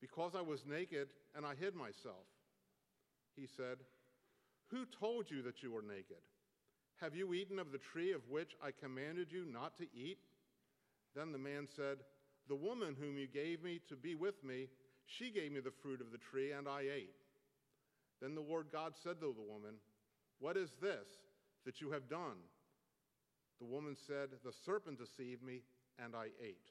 because I was naked and I hid myself. He said, Who told you that you were naked? Have you eaten of the tree of which I commanded you not to eat? Then the man said, The woman whom you gave me to be with me, she gave me the fruit of the tree, and I ate. Then the Lord God said to the woman, What is this that you have done? The woman said, The serpent deceived me, and I ate.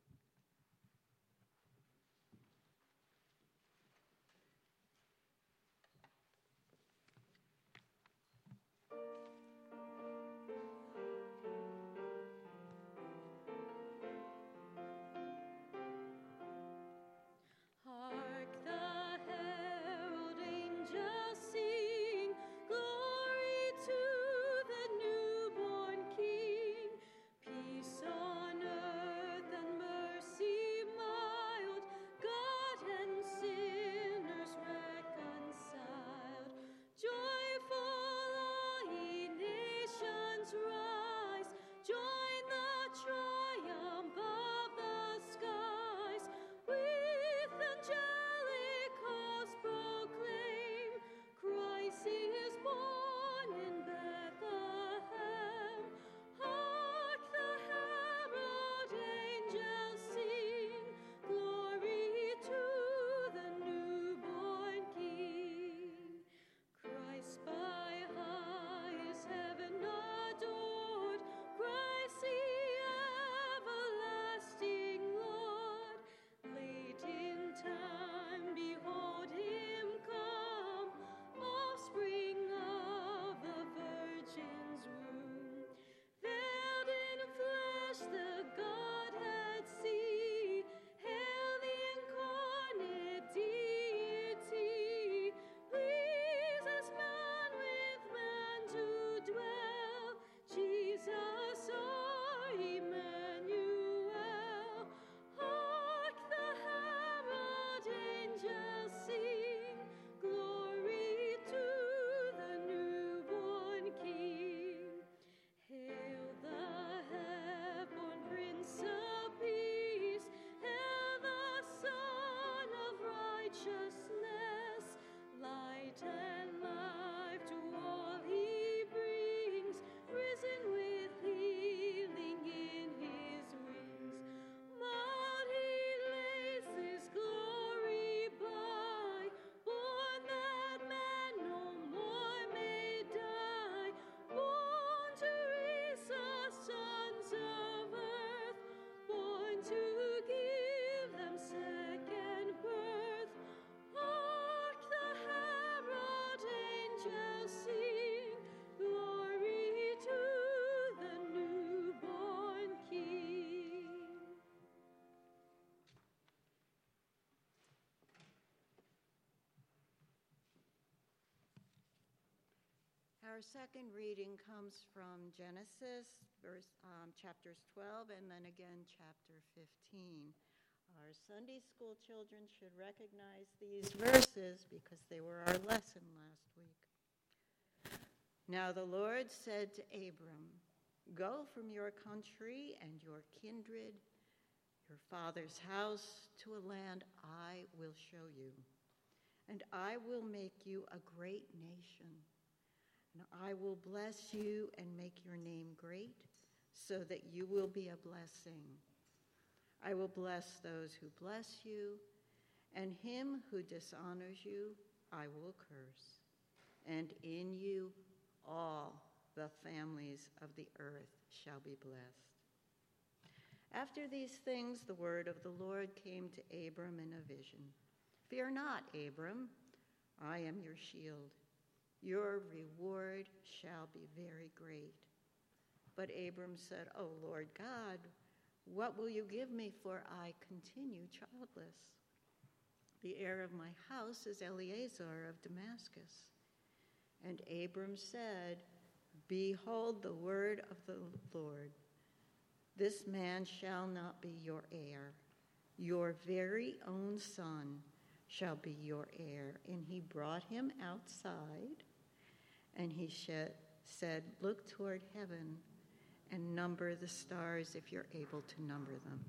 Our second reading comes from Genesis, verse, um, chapters 12, and then again chapter 15. Our Sunday school children should recognize these verses because they were our lesson last week. Now the Lord said to Abram, Go from your country and your kindred, your father's house, to a land I will show you, and I will make you a great nation. And I will bless you and make your name great, so that you will be a blessing. I will bless those who bless you, and him who dishonors you I will curse. And in you all the families of the earth shall be blessed. After these things, the word of the Lord came to Abram in a vision Fear not, Abram, I am your shield. Your reward shall be very great. But Abram said, O Lord God, what will you give me, for I continue childless? The heir of my house is Eliezer of Damascus. And Abram said, Behold the word of the Lord. This man shall not be your heir. Your very own son shall be your heir. And he brought him outside and he said, Look toward heaven and number the stars if you're able to number them.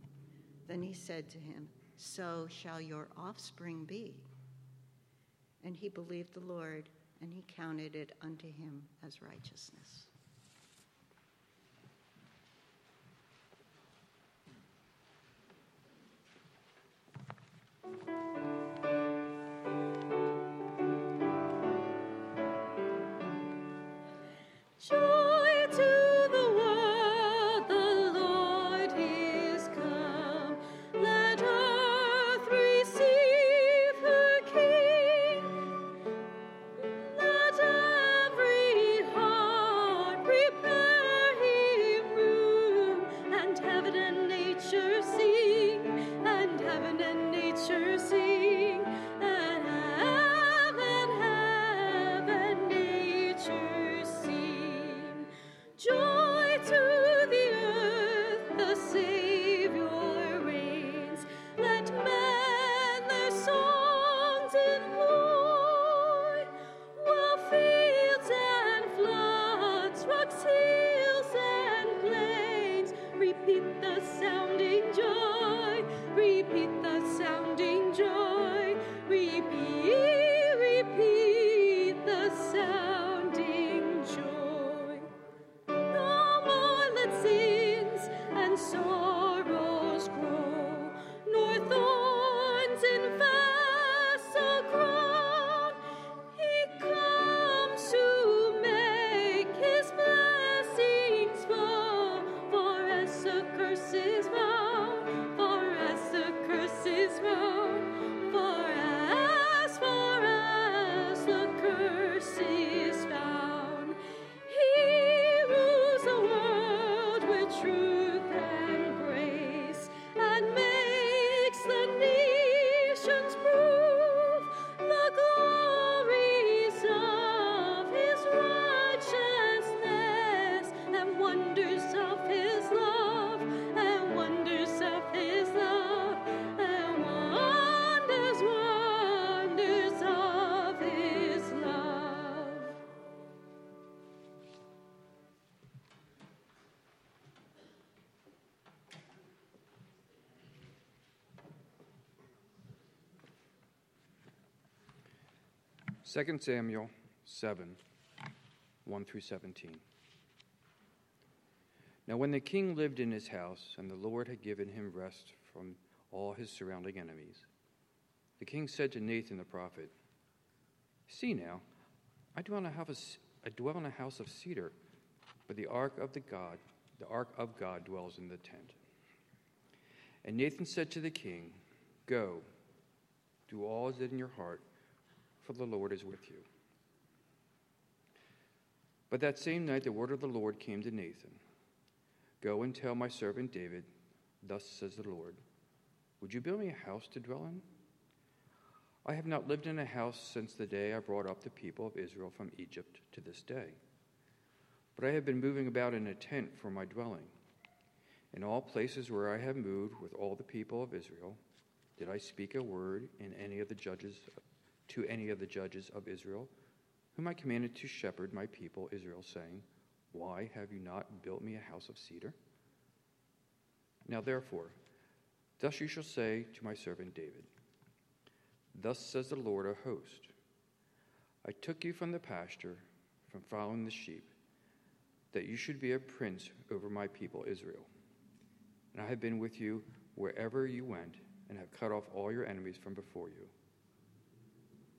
Then he said to him, So shall your offspring be. And he believed the Lord, and he counted it unto him as righteousness. weepy Second Samuel 7 1 through 17. Now, when the king lived in his house, and the Lord had given him rest from all his surrounding enemies, the king said to Nathan the prophet, See now, I dwell in a house, I dwell in a house of cedar, but the ark of the God, the ark of God dwells in the tent. And Nathan said to the king, Go, do all that is in your heart the Lord is with you. But that same night the word of the Lord came to Nathan Go and tell my servant David, Thus says the Lord, Would you build me a house to dwell in? I have not lived in a house since the day I brought up the people of Israel from Egypt to this day. But I have been moving about in a tent for my dwelling. In all places where I have moved with all the people of Israel, did I speak a word in any of the judges to any of the judges of Israel, whom I commanded to shepherd my people Israel, saying, Why have you not built me a house of cedar? Now therefore, thus you shall say to my servant David, Thus says the Lord of hosts, I took you from the pasture, from following the sheep, that you should be a prince over my people Israel. And I have been with you wherever you went, and have cut off all your enemies from before you.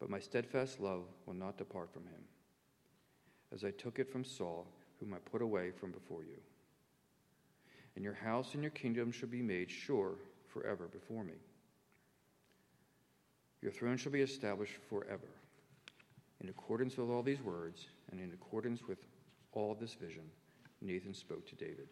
But my steadfast love will not depart from him, as I took it from Saul, whom I put away from before you. And your house and your kingdom shall be made sure forever before me. Your throne shall be established forever. In accordance with all these words, and in accordance with all this vision, Nathan spoke to David.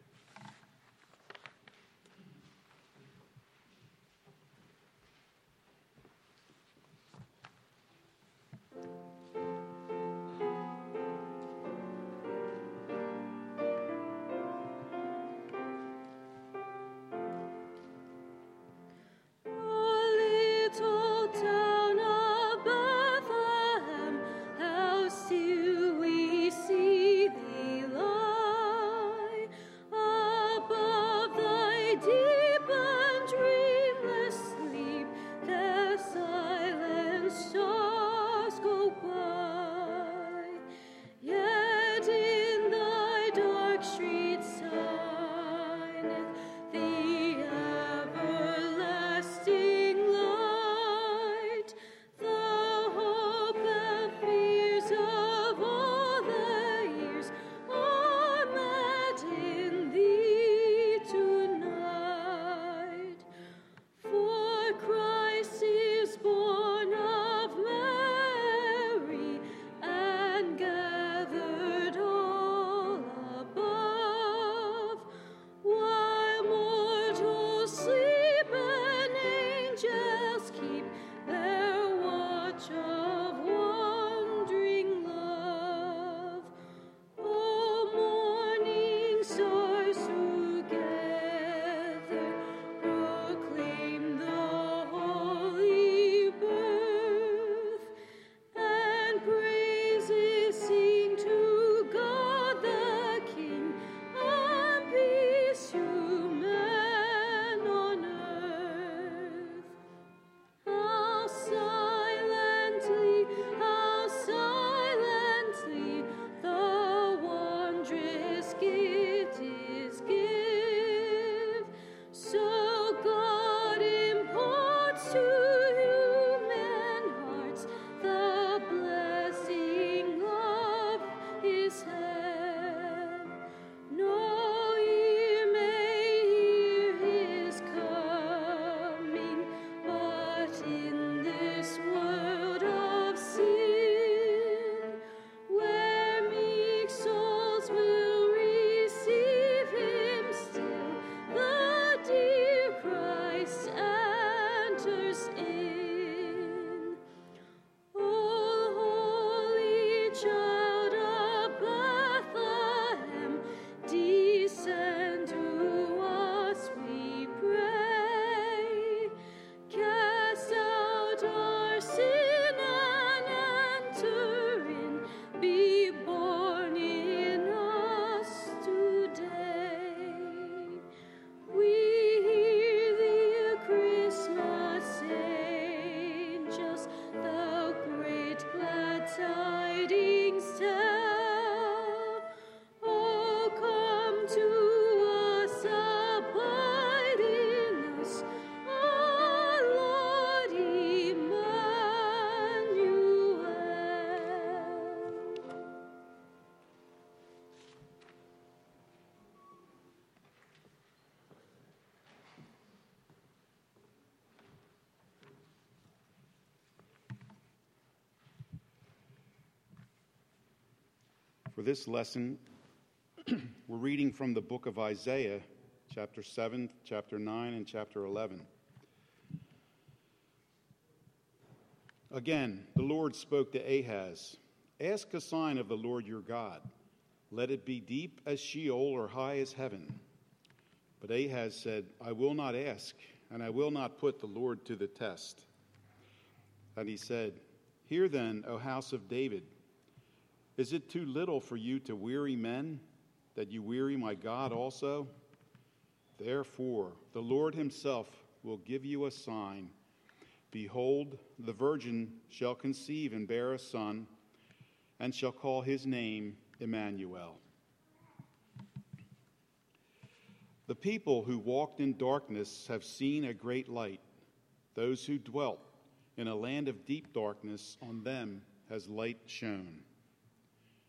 For this lesson, we're reading from the book of Isaiah, chapter 7, chapter 9, and chapter 11. Again, the Lord spoke to Ahaz Ask a sign of the Lord your God. Let it be deep as Sheol or high as heaven. But Ahaz said, I will not ask, and I will not put the Lord to the test. And he said, Hear then, O house of David. Is it too little for you to weary men, that you weary my God also? Therefore, the Lord himself will give you a sign. Behold, the virgin shall conceive and bear a son, and shall call his name Emmanuel. The people who walked in darkness have seen a great light. Those who dwelt in a land of deep darkness, on them has light shone.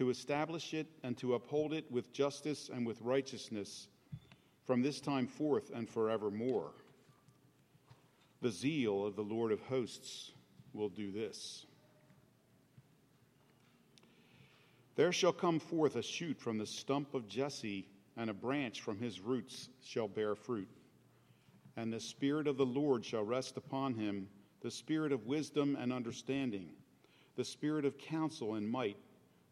to establish it and to uphold it with justice and with righteousness from this time forth and forevermore. The zeal of the Lord of hosts will do this. There shall come forth a shoot from the stump of Jesse, and a branch from his roots shall bear fruit. And the Spirit of the Lord shall rest upon him the Spirit of wisdom and understanding, the Spirit of counsel and might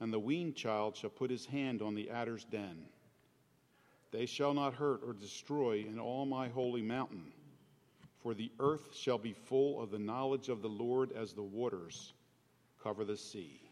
and the weaned child shall put his hand on the adder's den. They shall not hurt or destroy in all my holy mountain, for the earth shall be full of the knowledge of the Lord as the waters cover the sea.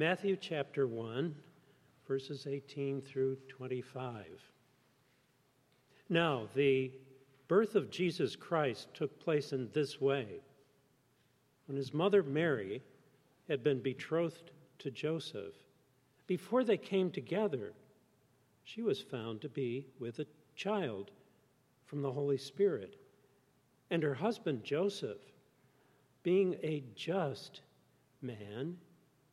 Matthew chapter 1, verses 18 through 25. Now, the birth of Jesus Christ took place in this way. When his mother Mary had been betrothed to Joseph, before they came together, she was found to be with a child from the Holy Spirit. And her husband Joseph, being a just man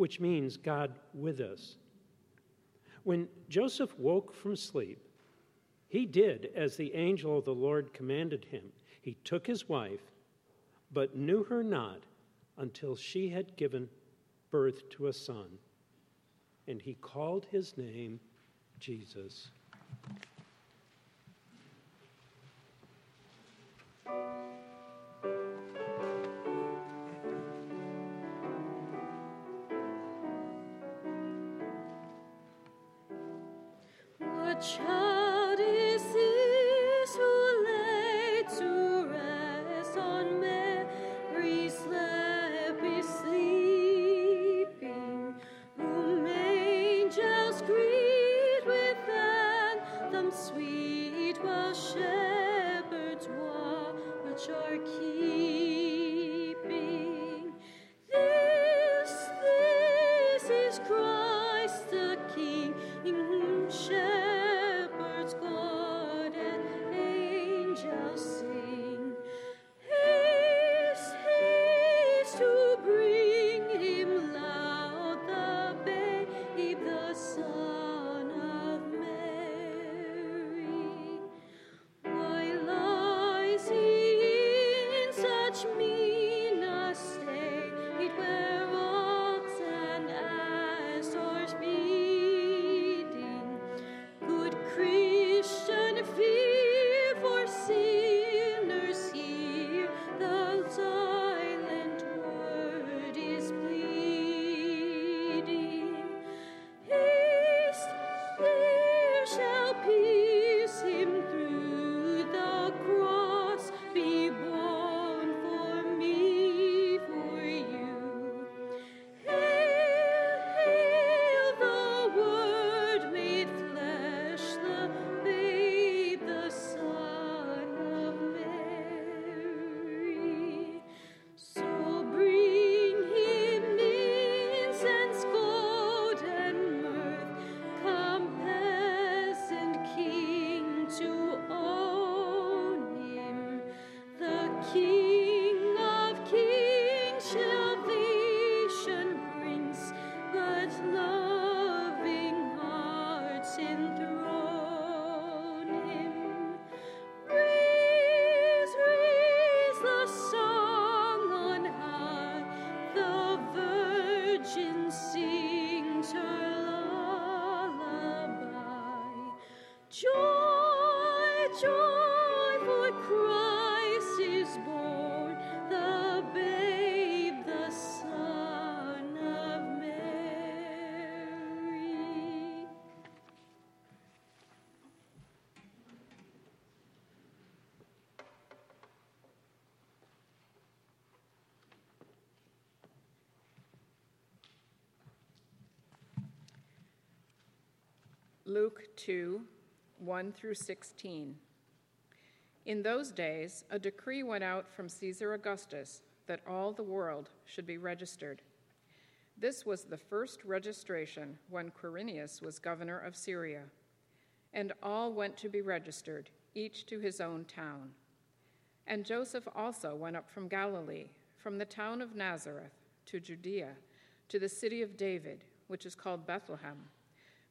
which means God with us. When Joseph woke from sleep, he did as the angel of the Lord commanded him. He took his wife, but knew her not until she had given birth to a son. And he called his name Jesus. Child. Luke 2 1 through 16. In those days, a decree went out from Caesar Augustus that all the world should be registered. This was the first registration when Quirinius was governor of Syria, and all went to be registered, each to his own town. And Joseph also went up from Galilee, from the town of Nazareth, to Judea, to the city of David, which is called Bethlehem,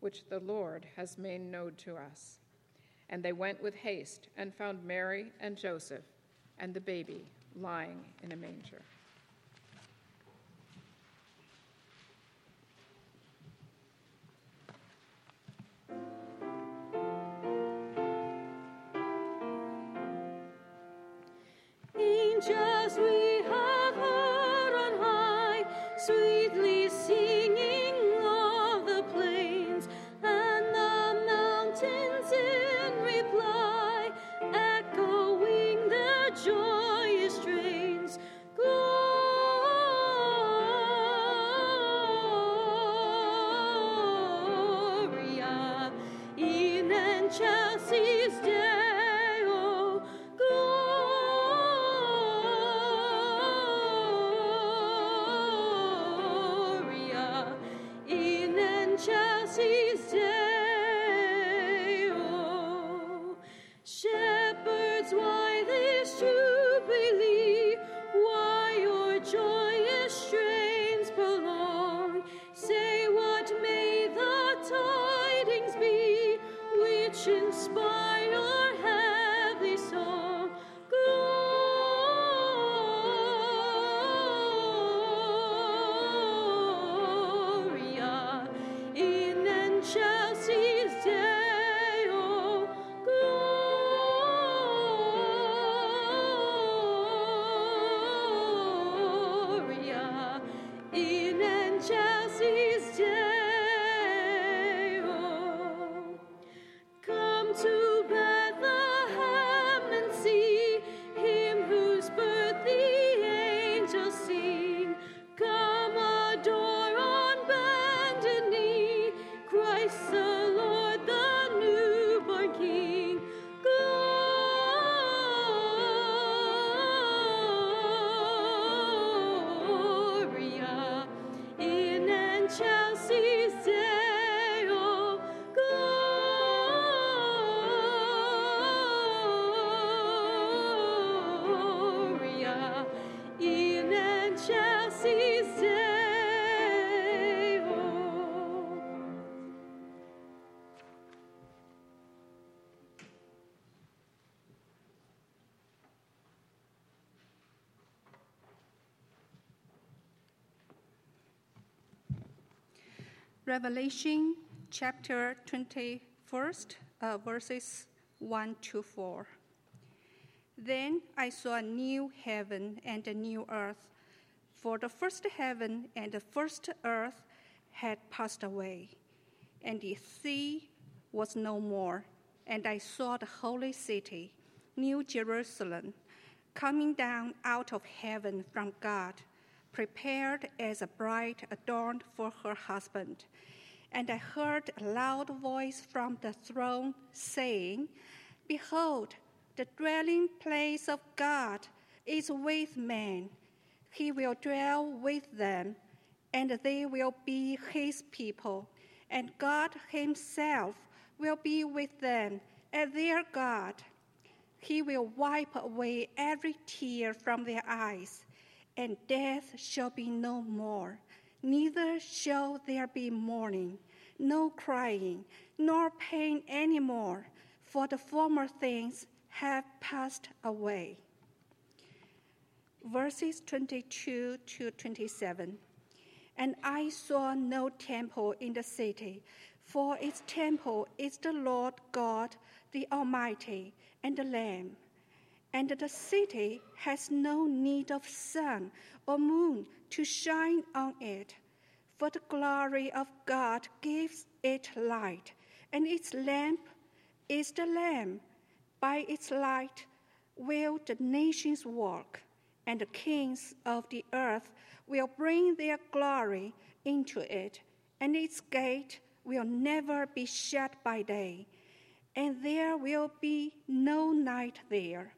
which the Lord has made known to us. And they went with haste and found Mary and Joseph and the baby lying in a manger. Angels we Revelation chapter 21, uh, verses 1 to 4. Then I saw a new heaven and a new earth, for the first heaven and the first earth had passed away, and the sea was no more. And I saw the holy city, New Jerusalem, coming down out of heaven from God, prepared as a bride adorned for her husband. And I heard a loud voice from the throne saying, Behold, the dwelling place of God is with men. He will dwell with them, and they will be his people. And God himself will be with them as their God. He will wipe away every tear from their eyes, and death shall be no more. Neither shall there be mourning, no crying, nor pain any more, for the former things have passed away. Verses 22 to 27. And I saw no temple in the city, for its temple is the Lord God, the Almighty, and the Lamb. And the city has no need of sun or moon to shine on it, for the glory of God gives it light, and its lamp is the Lamb. By its light will the nations walk, and the kings of the earth will bring their glory into it, and its gate will never be shut by day, and there will be no night there.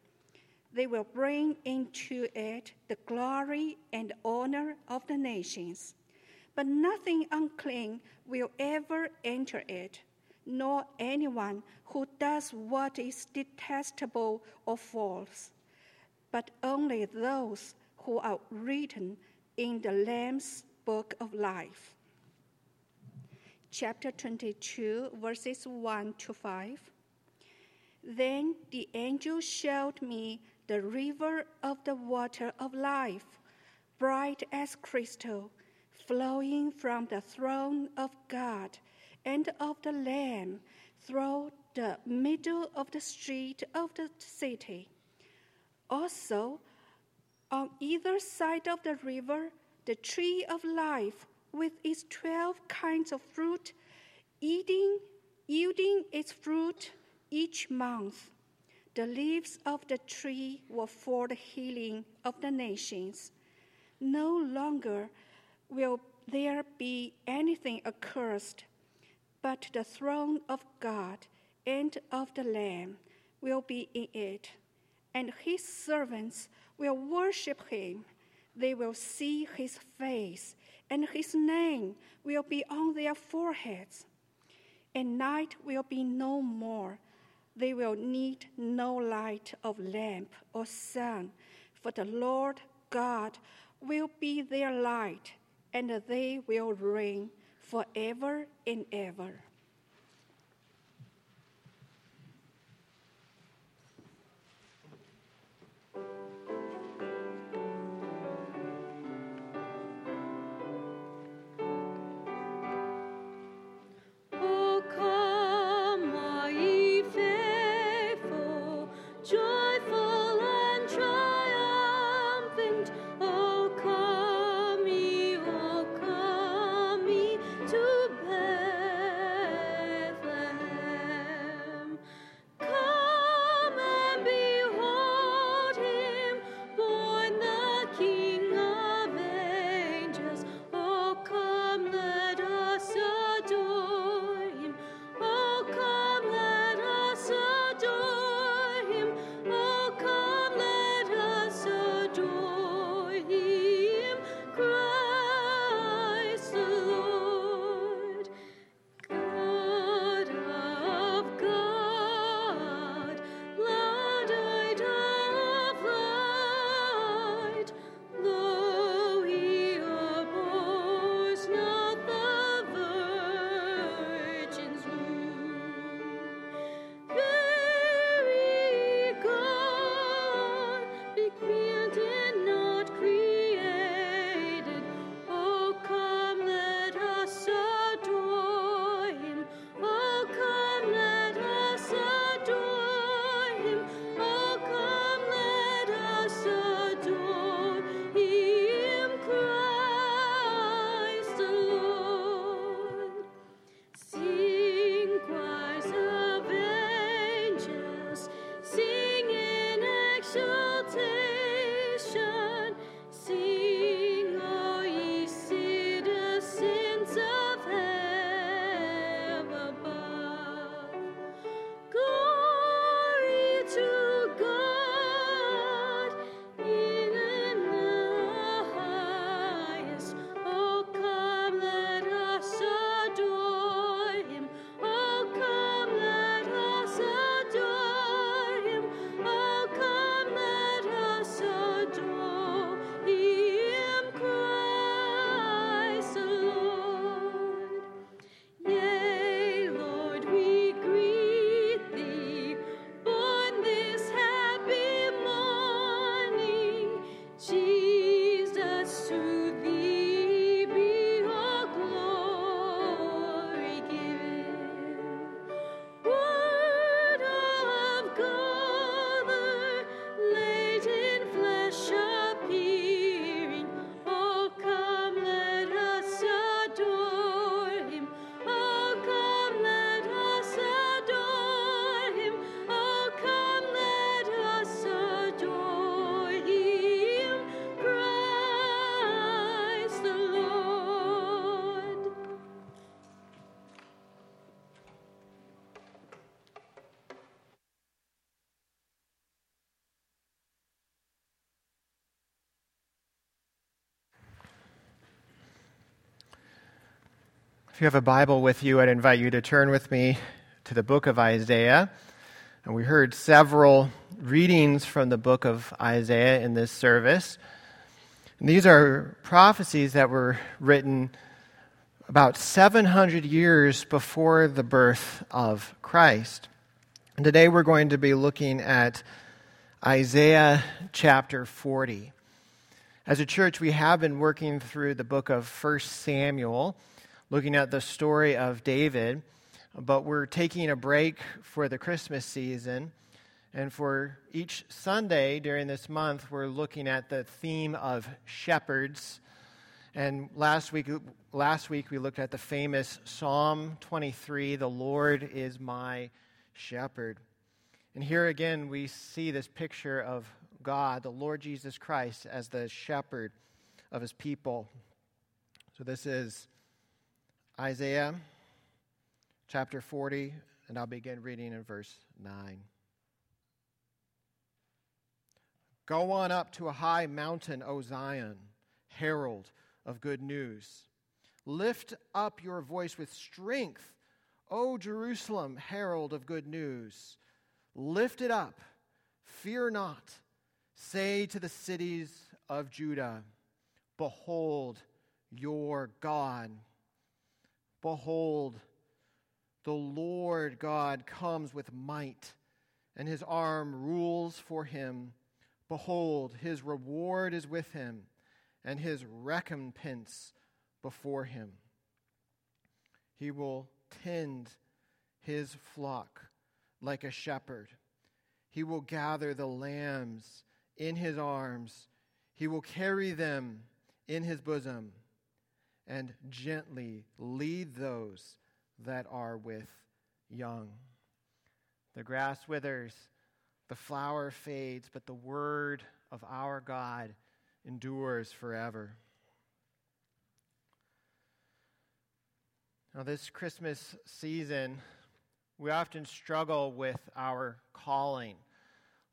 They will bring into it the glory and honor of the nations. But nothing unclean will ever enter it, nor anyone who does what is detestable or false, but only those who are written in the Lamb's book of life. Chapter 22, verses 1 to 5. Then the angel showed me the river of the water of life, bright as crystal, flowing from the throne of God and of the Lamb through the middle of the street of the city. Also, on either side of the river, the tree of life with its twelve kinds of fruit, eating, yielding its fruit each month. The leaves of the tree were for the healing of the nations. No longer will there be anything accursed, but the throne of God and of the Lamb will be in it, and his servants will worship him. They will see his face, and his name will be on their foreheads. And night will be no more. They will need no light of lamp or sun, for the Lord God will be their light, and they will reign forever and ever. If you have a Bible with you, I'd invite you to turn with me to the book of Isaiah. And we heard several readings from the book of Isaiah in this service. And these are prophecies that were written about 700 years before the birth of Christ. And today we're going to be looking at Isaiah chapter 40. As a church, we have been working through the book of 1 Samuel, looking at the story of David, but we're taking a break for the Christmas season. And for each Sunday during this month, we're looking at the theme of shepherds. And last week, last week we looked at the famous Psalm 23 The Lord is my shepherd. And here again, we see this picture of God, the Lord Jesus Christ, as the shepherd of his people. So this is Isaiah chapter 40, and I'll begin reading in verse 9. Go on up to a high mountain, O Zion, herald of good news. Lift up your voice with strength, O Jerusalem, herald of good news. Lift it up, fear not. Say to the cities of Judah, Behold your God. Behold, the Lord God comes with might, and his arm rules for him. Behold, his reward is with him, and his recompense before him. He will tend his flock like a shepherd. He will gather the lambs in his arms. He will carry them in his bosom and gently lead those that are with young. The grass withers, the flower fades, but the word of our God endures forever. Now, this Christmas season, we often struggle with our calling.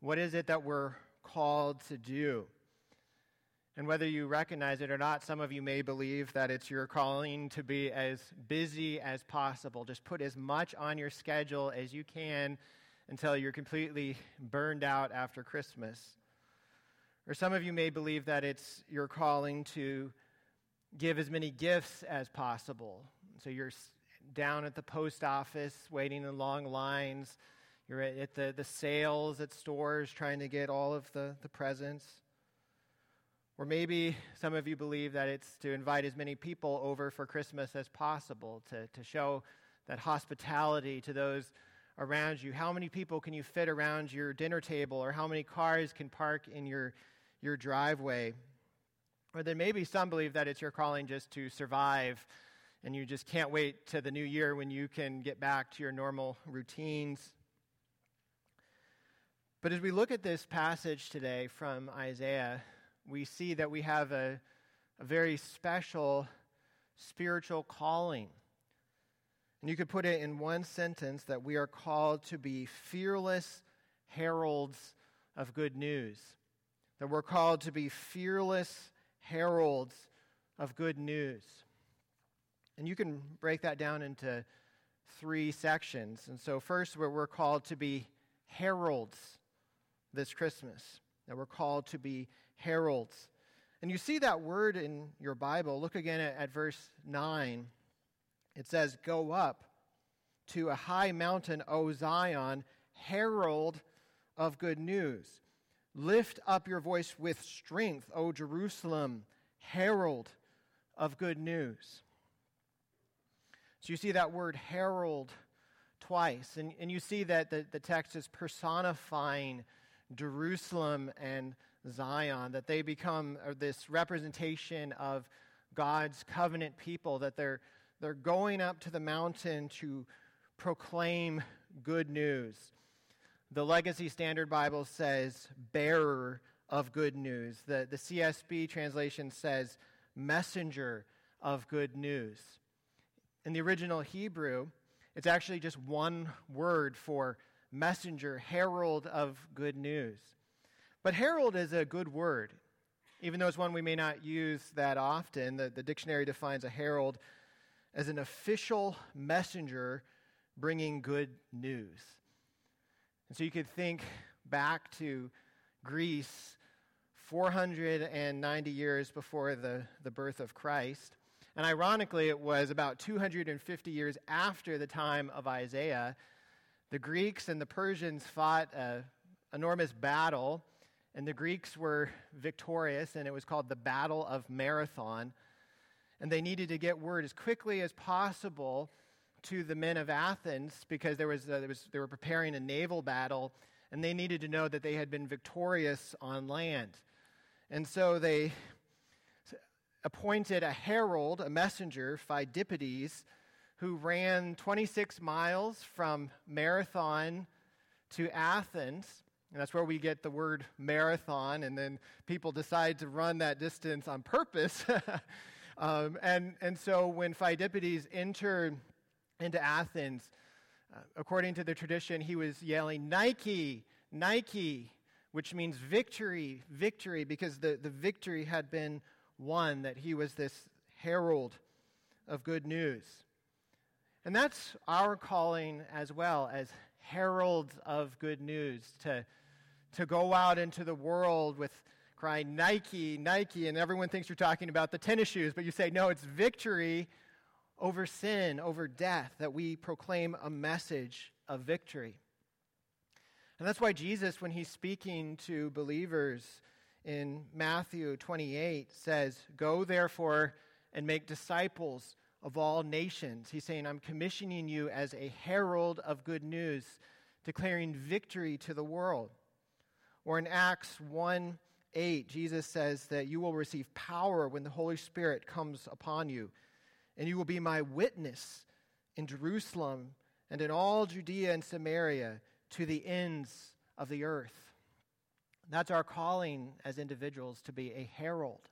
What is it that we're called to do. And whether you recognize it or not, some of you may believe that it's your calling to be as busy as possible. Just put as much on your schedule as you can until you're completely burned out after Christmas. Or some of you may believe that it's your calling to give as many gifts as possible. So you're down at the post office waiting in long lines you're at the, the sales at stores trying to get all of the, the presents. Or maybe some of you believe that it's to invite as many people over for Christmas as possible, to, to show that hospitality to those around you. How many people can you fit around your dinner table, or how many cars can park in your, your driveway? Or then maybe some believe that it's your calling just to survive, and you just can't wait to the new year when you can get back to your normal routines. But as we look at this passage today from Isaiah, we see that we have a, a very special spiritual calling. And you could put it in one sentence that we are called to be fearless heralds of good news. That we're called to be fearless heralds of good news. And you can break that down into three sections. And so, first, we're called to be heralds this Christmas, that we're called to be heralds. And you see that word in your Bible. Look again at, at verse 9. It says, Go up to a high mountain, O Zion, herald of good news. Lift up your voice with strength, O Jerusalem, herald of good news. So you see that word herald twice, and, and you see that the, the text is personifying Jerusalem and Zion, that they become this representation of God's covenant people, that they're, they're going up to the mountain to proclaim good news. The Legacy Standard Bible says, bearer of good news. The, the CSB translation says, messenger of good news. In the original Hebrew, it's actually just one word for messenger, herald of good news. But herald is a good word, even though it's one we may not use that often. The, the dictionary defines a herald as an official messenger bringing good news. And so you could think back to Greece 490 years before the, the birth of Christ. And ironically, it was about 250 years after the time of Isaiah. The Greeks and the Persians fought an enormous battle, and the Greeks were victorious, and it was called the Battle of Marathon. And they needed to get word as quickly as possible to the men of Athens because there was, uh, there was, they were preparing a naval battle, and they needed to know that they had been victorious on land. And so they appointed a herald, a messenger, Pheidippides, who ran 26 miles from Marathon to Athens. And that's where we get the word marathon, and then people decide to run that distance on purpose. um, and, and so when Pheidippides entered into Athens, uh, according to the tradition, he was yelling, Nike, Nike, which means victory, victory, because the, the victory had been won, that he was this herald of good news. And that's our calling as well as heralds of good news to, to go out into the world with crying Nike, Nike, and everyone thinks you're talking about the tennis shoes, but you say, no, it's victory over sin, over death, that we proclaim a message of victory. And that's why Jesus, when he's speaking to believers in Matthew 28, says, Go therefore and make disciples of all nations. He's saying, I'm commissioning you as a herald of good news, declaring victory to the world. Or in Acts 1 8, Jesus says that you will receive power when the Holy Spirit comes upon you and you will be my witness in Jerusalem and in all Judea and Samaria to the ends of the earth. That's our calling as individuals to be a herald.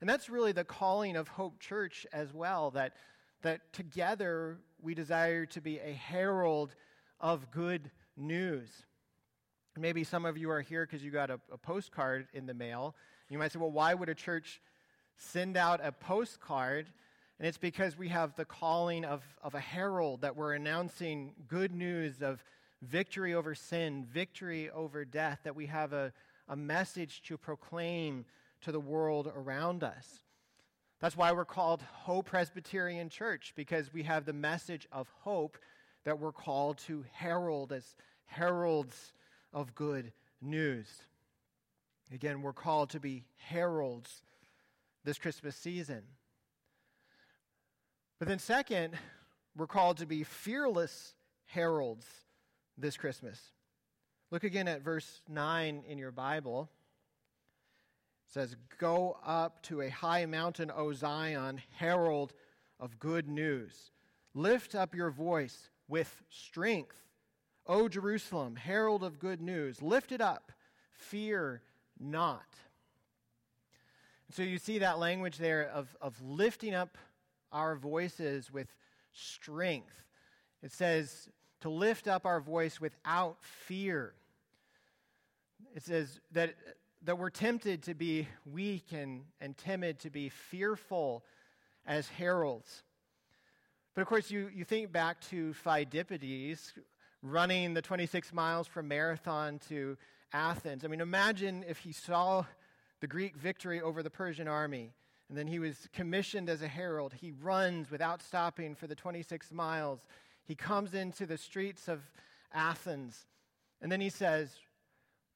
And that's really the calling of Hope Church as well, that, that together we desire to be a herald of good news. Maybe some of you are here because you got a, a postcard in the mail. You might say, well, why would a church send out a postcard? And it's because we have the calling of, of a herald that we're announcing good news of victory over sin, victory over death, that we have a, a message to proclaim to the world around us. That's why we're called Hope Presbyterian Church, because we have the message of hope that we're called to herald as heralds of good news. Again, we're called to be heralds this Christmas season. But then, second, we're called to be fearless heralds this Christmas. Look again at verse 9 in your Bible. It says, Go up to a high mountain, O Zion, herald of good news. Lift up your voice with strength, O Jerusalem, herald of good news. Lift it up, fear not. So you see that language there of, of lifting up our voices with strength. It says to lift up our voice without fear. It says that, that we're tempted to be weak and, and timid, to be fearful as heralds. But of course, you, you think back to Pheidippides running the 26 miles from Marathon to Athens. I mean, imagine if he saw the Greek victory over the Persian army and then he was commissioned as a herald. He runs without stopping for the 26 miles. He comes into the streets of Athens. And then he says,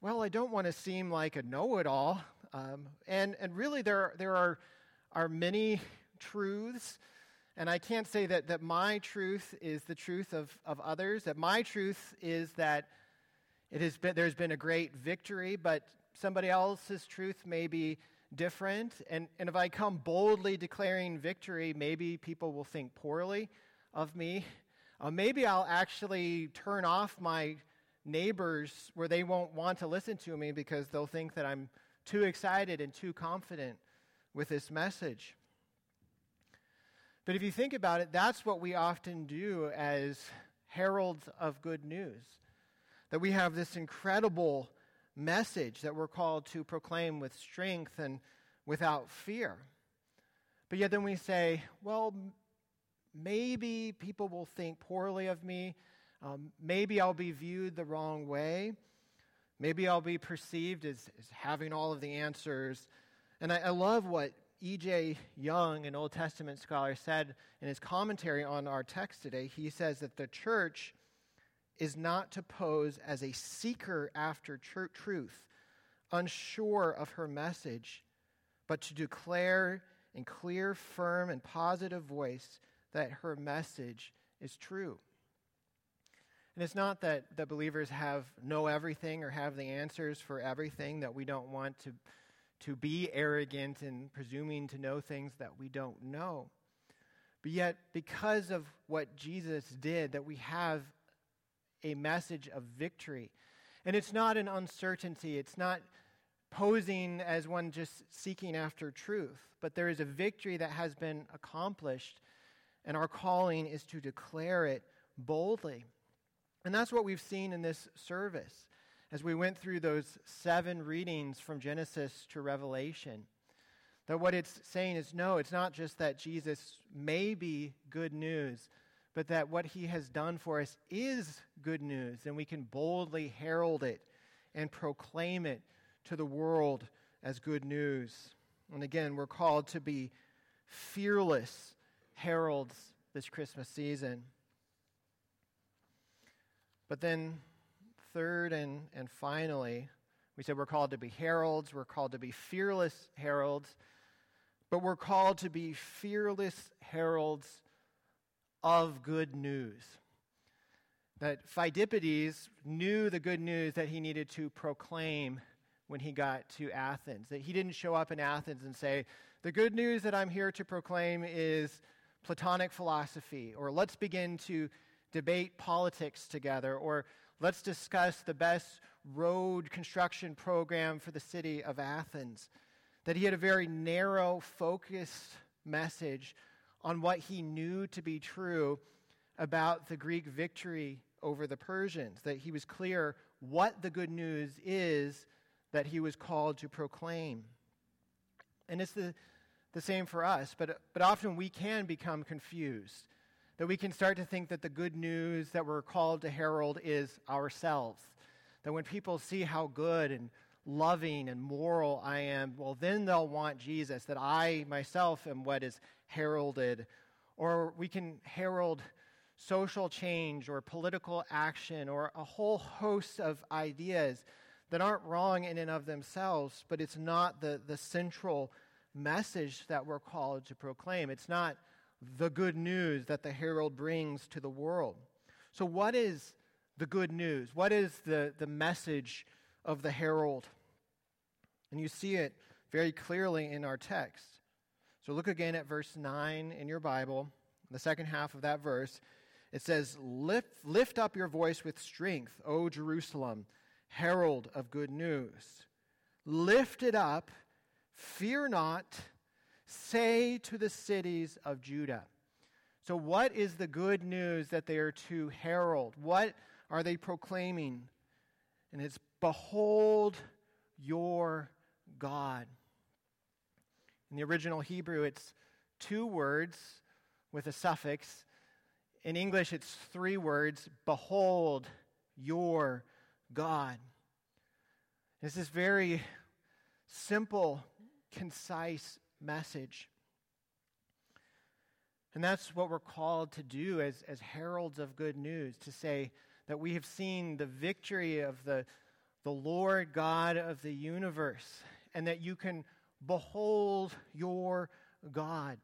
Well, I don't want to seem like a know it all. Um, and, and really, there, there are, are many truths. And I can't say that, that my truth is the truth of, of others, that my truth is that it has been, there's been a great victory, but somebody else's truth may be different. And, and if I come boldly declaring victory, maybe people will think poorly of me. Uh, maybe I'll actually turn off my neighbors where they won't want to listen to me because they'll think that I'm too excited and too confident with this message. But if you think about it, that's what we often do as heralds of good news. That we have this incredible message that we're called to proclaim with strength and without fear. But yet then we say, well, maybe people will think poorly of me. Um, maybe I'll be viewed the wrong way. Maybe I'll be perceived as, as having all of the answers. And I, I love what E.J. Young, an Old Testament scholar, said in his commentary on our text today. He says that the church is not to pose as a seeker after tr- truth, unsure of her message, but to declare in clear, firm, and positive voice that her message is true. And it's not that the believers have know everything or have the answers for everything, that we don't want to, to be arrogant and presuming to know things that we don't know. But yet, because of what Jesus did, that we have a message of victory. And it's not an uncertainty, it's not posing as one just seeking after truth, but there is a victory that has been accomplished, and our calling is to declare it boldly. And that's what we've seen in this service as we went through those seven readings from Genesis to Revelation. That what it's saying is no, it's not just that Jesus may be good news, but that what he has done for us is good news, and we can boldly herald it and proclaim it to the world as good news. And again, we're called to be fearless heralds this Christmas season. But then, third and, and finally, we said we're called to be heralds, we're called to be fearless heralds, but we're called to be fearless heralds of good news. That Pheidippides knew the good news that he needed to proclaim when he got to Athens. That he didn't show up in Athens and say, The good news that I'm here to proclaim is Platonic philosophy, or let's begin to debate politics together, or let's discuss the best road construction program for the city of Athens. That he had a very narrow, focused message on what he knew to be true about the Greek victory over the Persians, that he was clear what the good news is that he was called to proclaim. And it's the, the same for us, but, but often we can become confused that we can start to think that the good news that we're called to herald is ourselves. That when people see how good and loving and moral I am, well, then they'll want Jesus, that I myself am what is heralded. Or we can herald social change or political action or a whole host of ideas that aren't wrong in and of themselves, but it's not the, the central message that we're called to proclaim. It's not the good news that the herald brings to the world. So, what is the good news? What is the, the message of the herald? And you see it very clearly in our text. So, look again at verse 9 in your Bible, the second half of that verse. It says, Lift, lift up your voice with strength, O Jerusalem, herald of good news. Lift it up, fear not Say to the cities of Judah. So, what is the good news that they are to herald? What are they proclaiming? And it's Behold your God. In the original Hebrew, it's two words with a suffix. In English, it's three words Behold your God. It's this very simple, concise message. And that's what we're called to do as, as heralds of good news to say that we have seen the victory of the, the Lord God of the universe and that you can behold your God.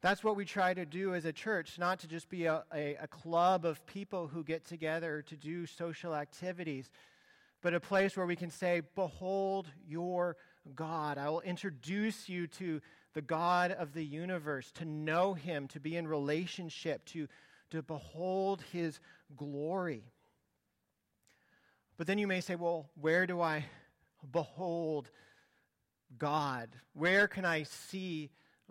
That's what we try to do as a church, not to just be a, a, a, club of people who get together to do social activities, but a place where we can say, Behold your God. I will introduce you to the God of the universe, to know him, to be in relationship, to, to behold his glory. But then you may say, well, where do I behold God? Where can I see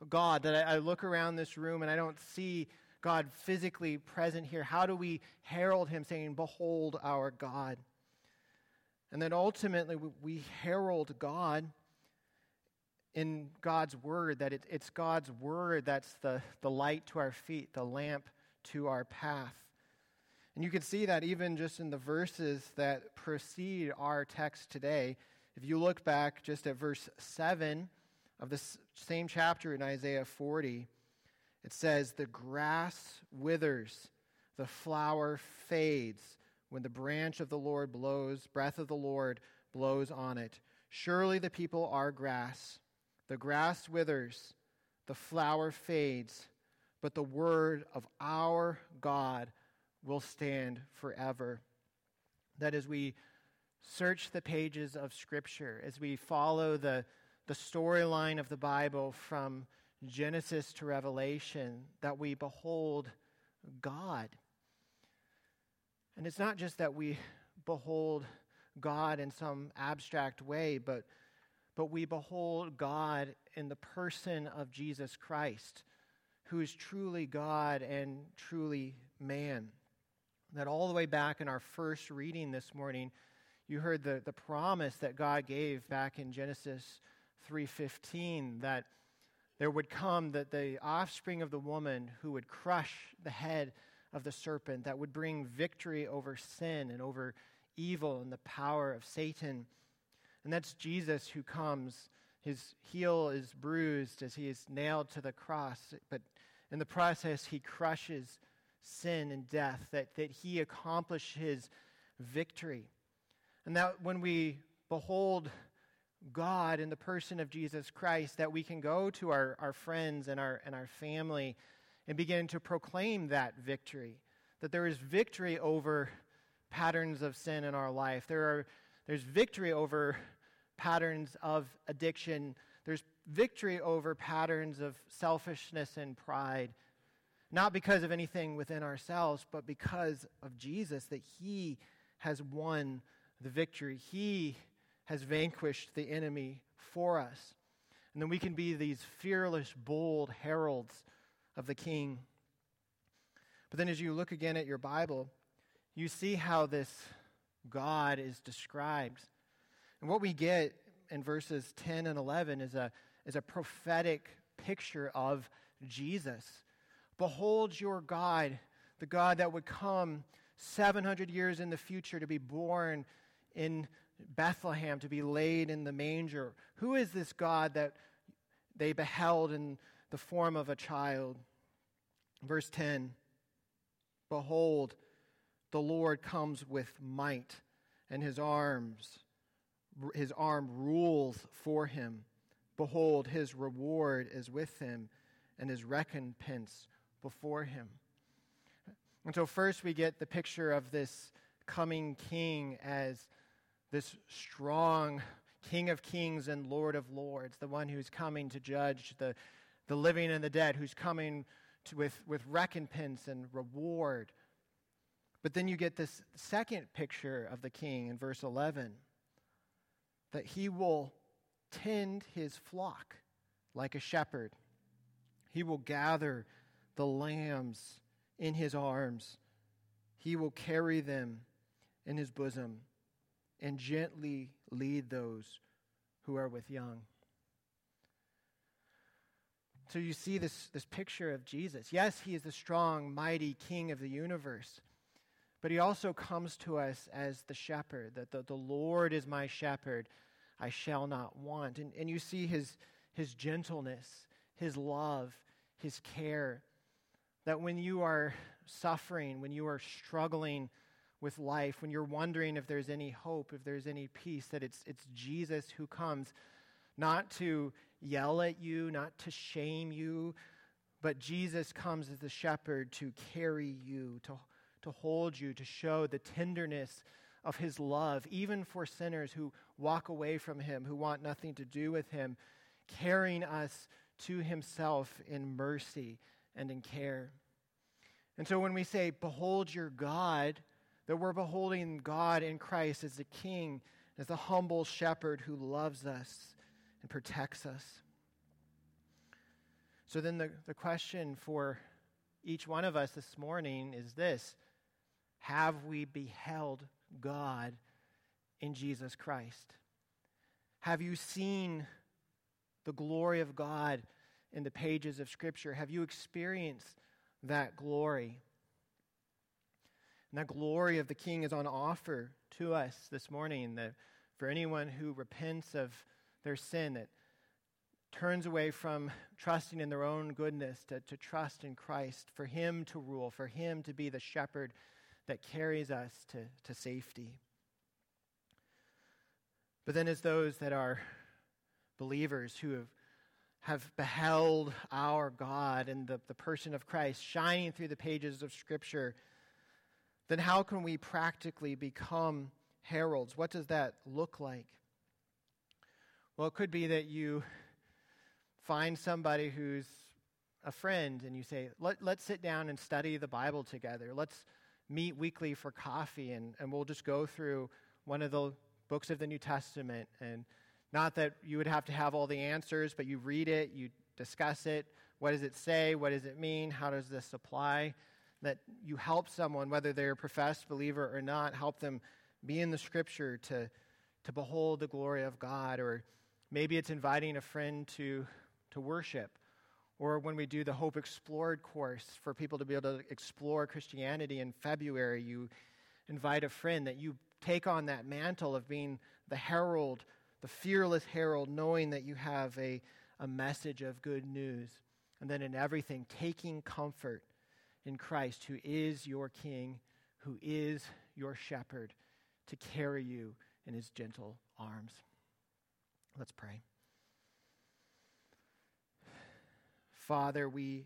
God? That I, I look around this room and I don't see God physically present here. How do we herald him saying, Behold our God? And then ultimately, we herald God in God's word, that it, it's God's word that's the, the light to our feet, the lamp to our path. And you can see that even just in the verses that precede our text today. If you look back just at verse 7 of this same chapter in Isaiah 40, it says, The grass withers, the flower fades when the branch of the Lord blows, breath of the Lord blows on it. Surely the people are grass. The grass withers, the flower fades, but the word of our God will stand forever. That as we search the pages of Scripture, as we follow the, the storyline of the Bible from Genesis to Revelation, that we behold God. And it's not just that we behold God in some abstract way, but, but we behold God in the person of Jesus Christ, who is truly God and truly man that all the way back in our first reading this morning, you heard the, the promise that God gave back in Genesis 3:15 that there would come that the offspring of the woman who would crush the head of the serpent that would bring victory over sin and over evil and the power of Satan. And that's Jesus who comes. His heel is bruised as he is nailed to the cross, but in the process, he crushes sin and death, that, that he accomplishes victory. And that when we behold God in the person of Jesus Christ, that we can go to our, our friends and our, and our family and begin to proclaim that victory. That there is victory over patterns of sin in our life. There are, there's victory over patterns of addiction. There's victory over patterns of selfishness and pride not because of anything within ourselves, but because of Jesus, that He has won the victory. He has vanquished the enemy for us. And then we can be these fearless, bold heralds of the King. But then as you look again at your Bible, you see how this God is described. And what we get in verses 10 and 11 is a, is a prophetic picture of Jesus. Behold your God, the God that would come 700 years in the future to be born in Bethlehem, to be laid in the manger. Who is this God that they beheld in the form of a child? Verse 10 Behold, the Lord comes with might, and his arms, his arm rules for him. Behold, his reward is with him, and his recompense before him. And so, first, we get the picture of this coming king as this strong King of kings and Lord of lords, the one who's coming to judge the, the living and the dead, who's coming to, with, with recompense and reward. But then you get this second picture of the king in verse 11 that he will tend his flock like a shepherd, he will gather the lambs in his arms. He will carry them in his bosom and gently lead those who are with young. So you see this, this picture of Jesus. Yes, he is the strong, mighty king of the universe, but he also comes to us as the shepherd, that the, the Lord is my shepherd, I shall not want. And, and you see his, his gentleness, his love, his care that when you are suffering, when you are struggling with life, when you're wondering if there's any hope, if there's any peace, that it's, it's Jesus who comes not to yell at you, not to shame you, but Jesus comes as the shepherd to carry you, to, to hold you, to show the tenderness of his love, even for sinners who walk away from him, who want nothing to do with him, carrying us to himself in mercy and in care. And so when we say, Behold your God, that we're beholding God in Christ as the King, as the humble shepherd who loves us and protects us. So then the, the question for each one of us this morning is this Have we beheld God in Jesus Christ? Have you seen the glory of God in the pages of Scripture? Have you experienced that glory? And that glory of the King is on offer to us this morning. That for anyone who repents of their sin, that turns away from trusting in their own goodness to, to trust in Christ, for Him to rule, for Him to be the shepherd that carries us to, to safety. But then, as those that are believers who have, have beheld our God and the, the person of Christ shining through the pages of Scripture, then how can we practically become heralds? What does that look like? Well, it could be that you find somebody who's a friend and you say, Let, let's sit down and study the Bible together. Let's meet weekly for coffee and, and we'll just go through one of the books of the New Testament. And not that you would have to have all the answers, but you read it, you discuss it. What does it say? What does it mean? How does this apply? That you help someone, whether they're a professed believer or not, help them be in the scripture to, to behold the glory of God. Or maybe it's inviting a friend to, to worship. Or when we do the Hope Explored course for people to be able to explore Christianity in February, you invite a friend that you take on that mantle of being the herald, the fearless herald, knowing that you have a, a message of good news. And then in everything, taking comfort in Christ, who is your King, who is your shepherd, to carry you in his gentle arms. Let's pray. Father, we,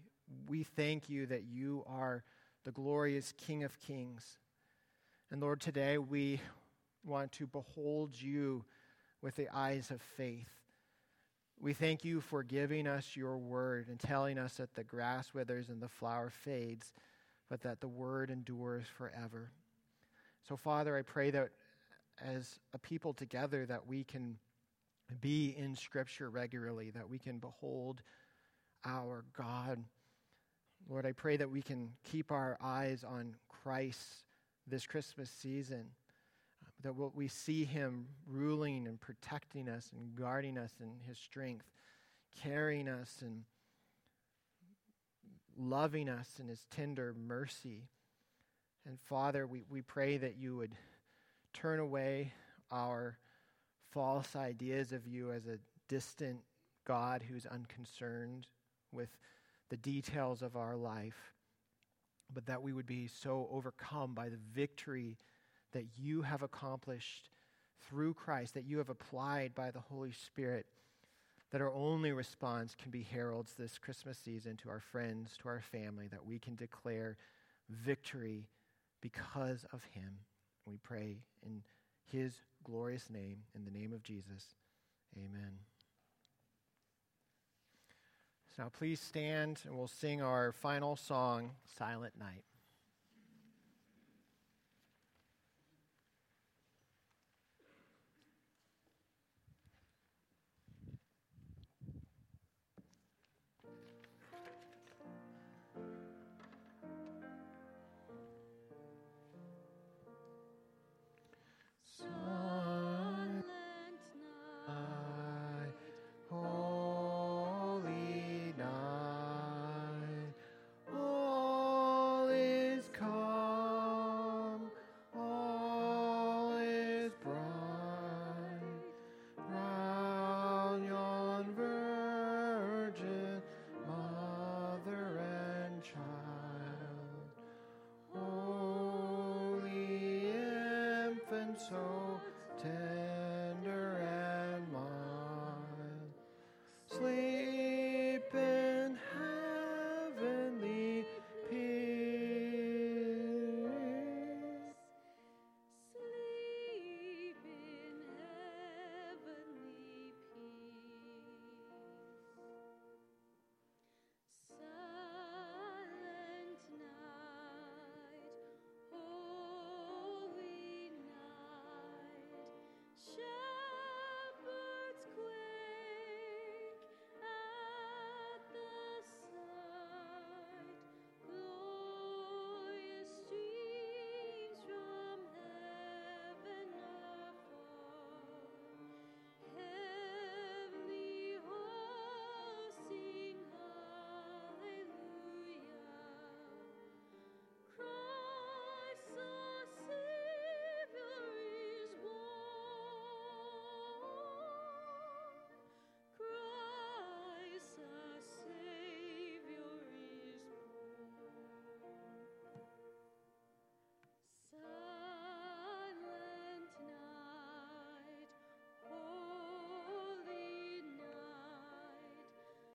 we thank you that you are the glorious King of kings. And Lord, today we want to behold you with the eyes of faith. We thank you for giving us your word and telling us that the grass withers and the flower fades, but that the word endures forever. So, Father, I pray that as a people together that we can be in Scripture regularly, that we can behold our God. Lord, I pray that we can keep our eyes on Christ this Christmas season, uh, that we see Him ruling and protecting us and guarding us in His strength, carrying us and loving us in His tender mercy. And Father, we, we pray that you would turn away our false ideas of you as a distant God who's unconcerned with the details of our life, but that we would be so overcome by the victory that you have accomplished through Christ, that you have applied by the Holy Spirit, that our only response can be heralds this Christmas season to our friends, to our family, that we can declare victory because of Him. We pray in His glorious name, in the name of Jesus. Amen. So now please stand and we'll sing our final song, Silent Night.